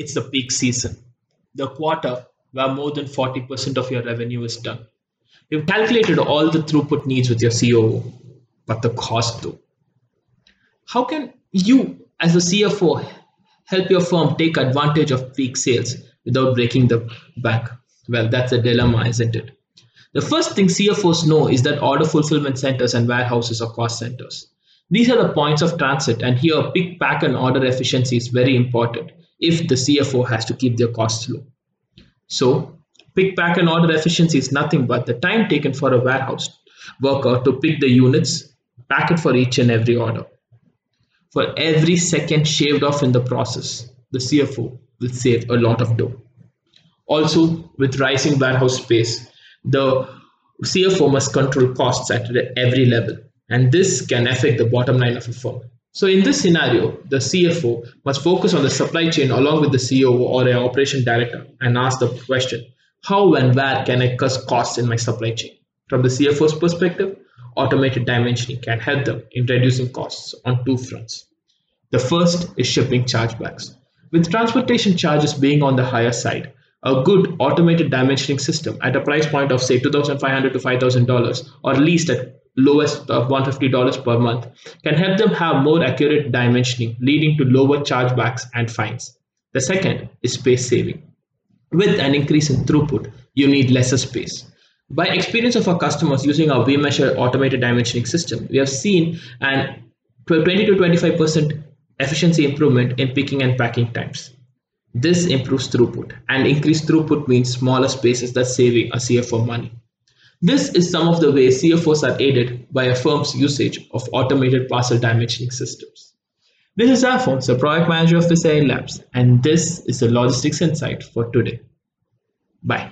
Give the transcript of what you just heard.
It's the peak season, the quarter where more than 40% of your revenue is done. You've calculated all the throughput needs with your COO, but the cost though. How can you, as a CFO, help your firm take advantage of peak sales without breaking the bank? Well, that's a dilemma, isn't it? The first thing CFOs know is that order fulfillment centers and warehouses are cost centers. These are the points of transit, and here pick, pack, and order efficiency is very important if the CFO has to keep their costs low. So, pick, pack, and order efficiency is nothing but the time taken for a warehouse worker to pick the units, pack it for each and every order. For every second shaved off in the process, the CFO will save a lot of dough. Also, with rising warehouse space, the CFO must control costs at every level and this can affect the bottom line of a firm. So in this scenario, the CFO must focus on the supply chain along with the CEO or an operation director and ask the question, how and where can I cut costs in my supply chain? From the CFO's perspective, automated dimensioning can help them in reducing costs on two fronts. The first is shipping chargebacks. With transportation charges being on the higher side, a good automated dimensioning system at a price point of say 2,500 to $5,000 or at least at lowest of $150 per month can help them have more accurate dimensioning, leading to lower chargebacks and fines. The second is space saving. With an increase in throughput, you need lesser space. By experience of our customers using our vMeasure automated dimensioning system, we have seen an 20 to 25% efficiency improvement in picking and packing times. This improves throughput, and increased throughput means smaller spaces that's saving a CFO money. This is some of the ways CFOs are aided by a firm's usage of automated parcel dimensioning systems. This is Alphonse, the product manager of VisAI Labs, and this is the Logistics Insight for today. Bye.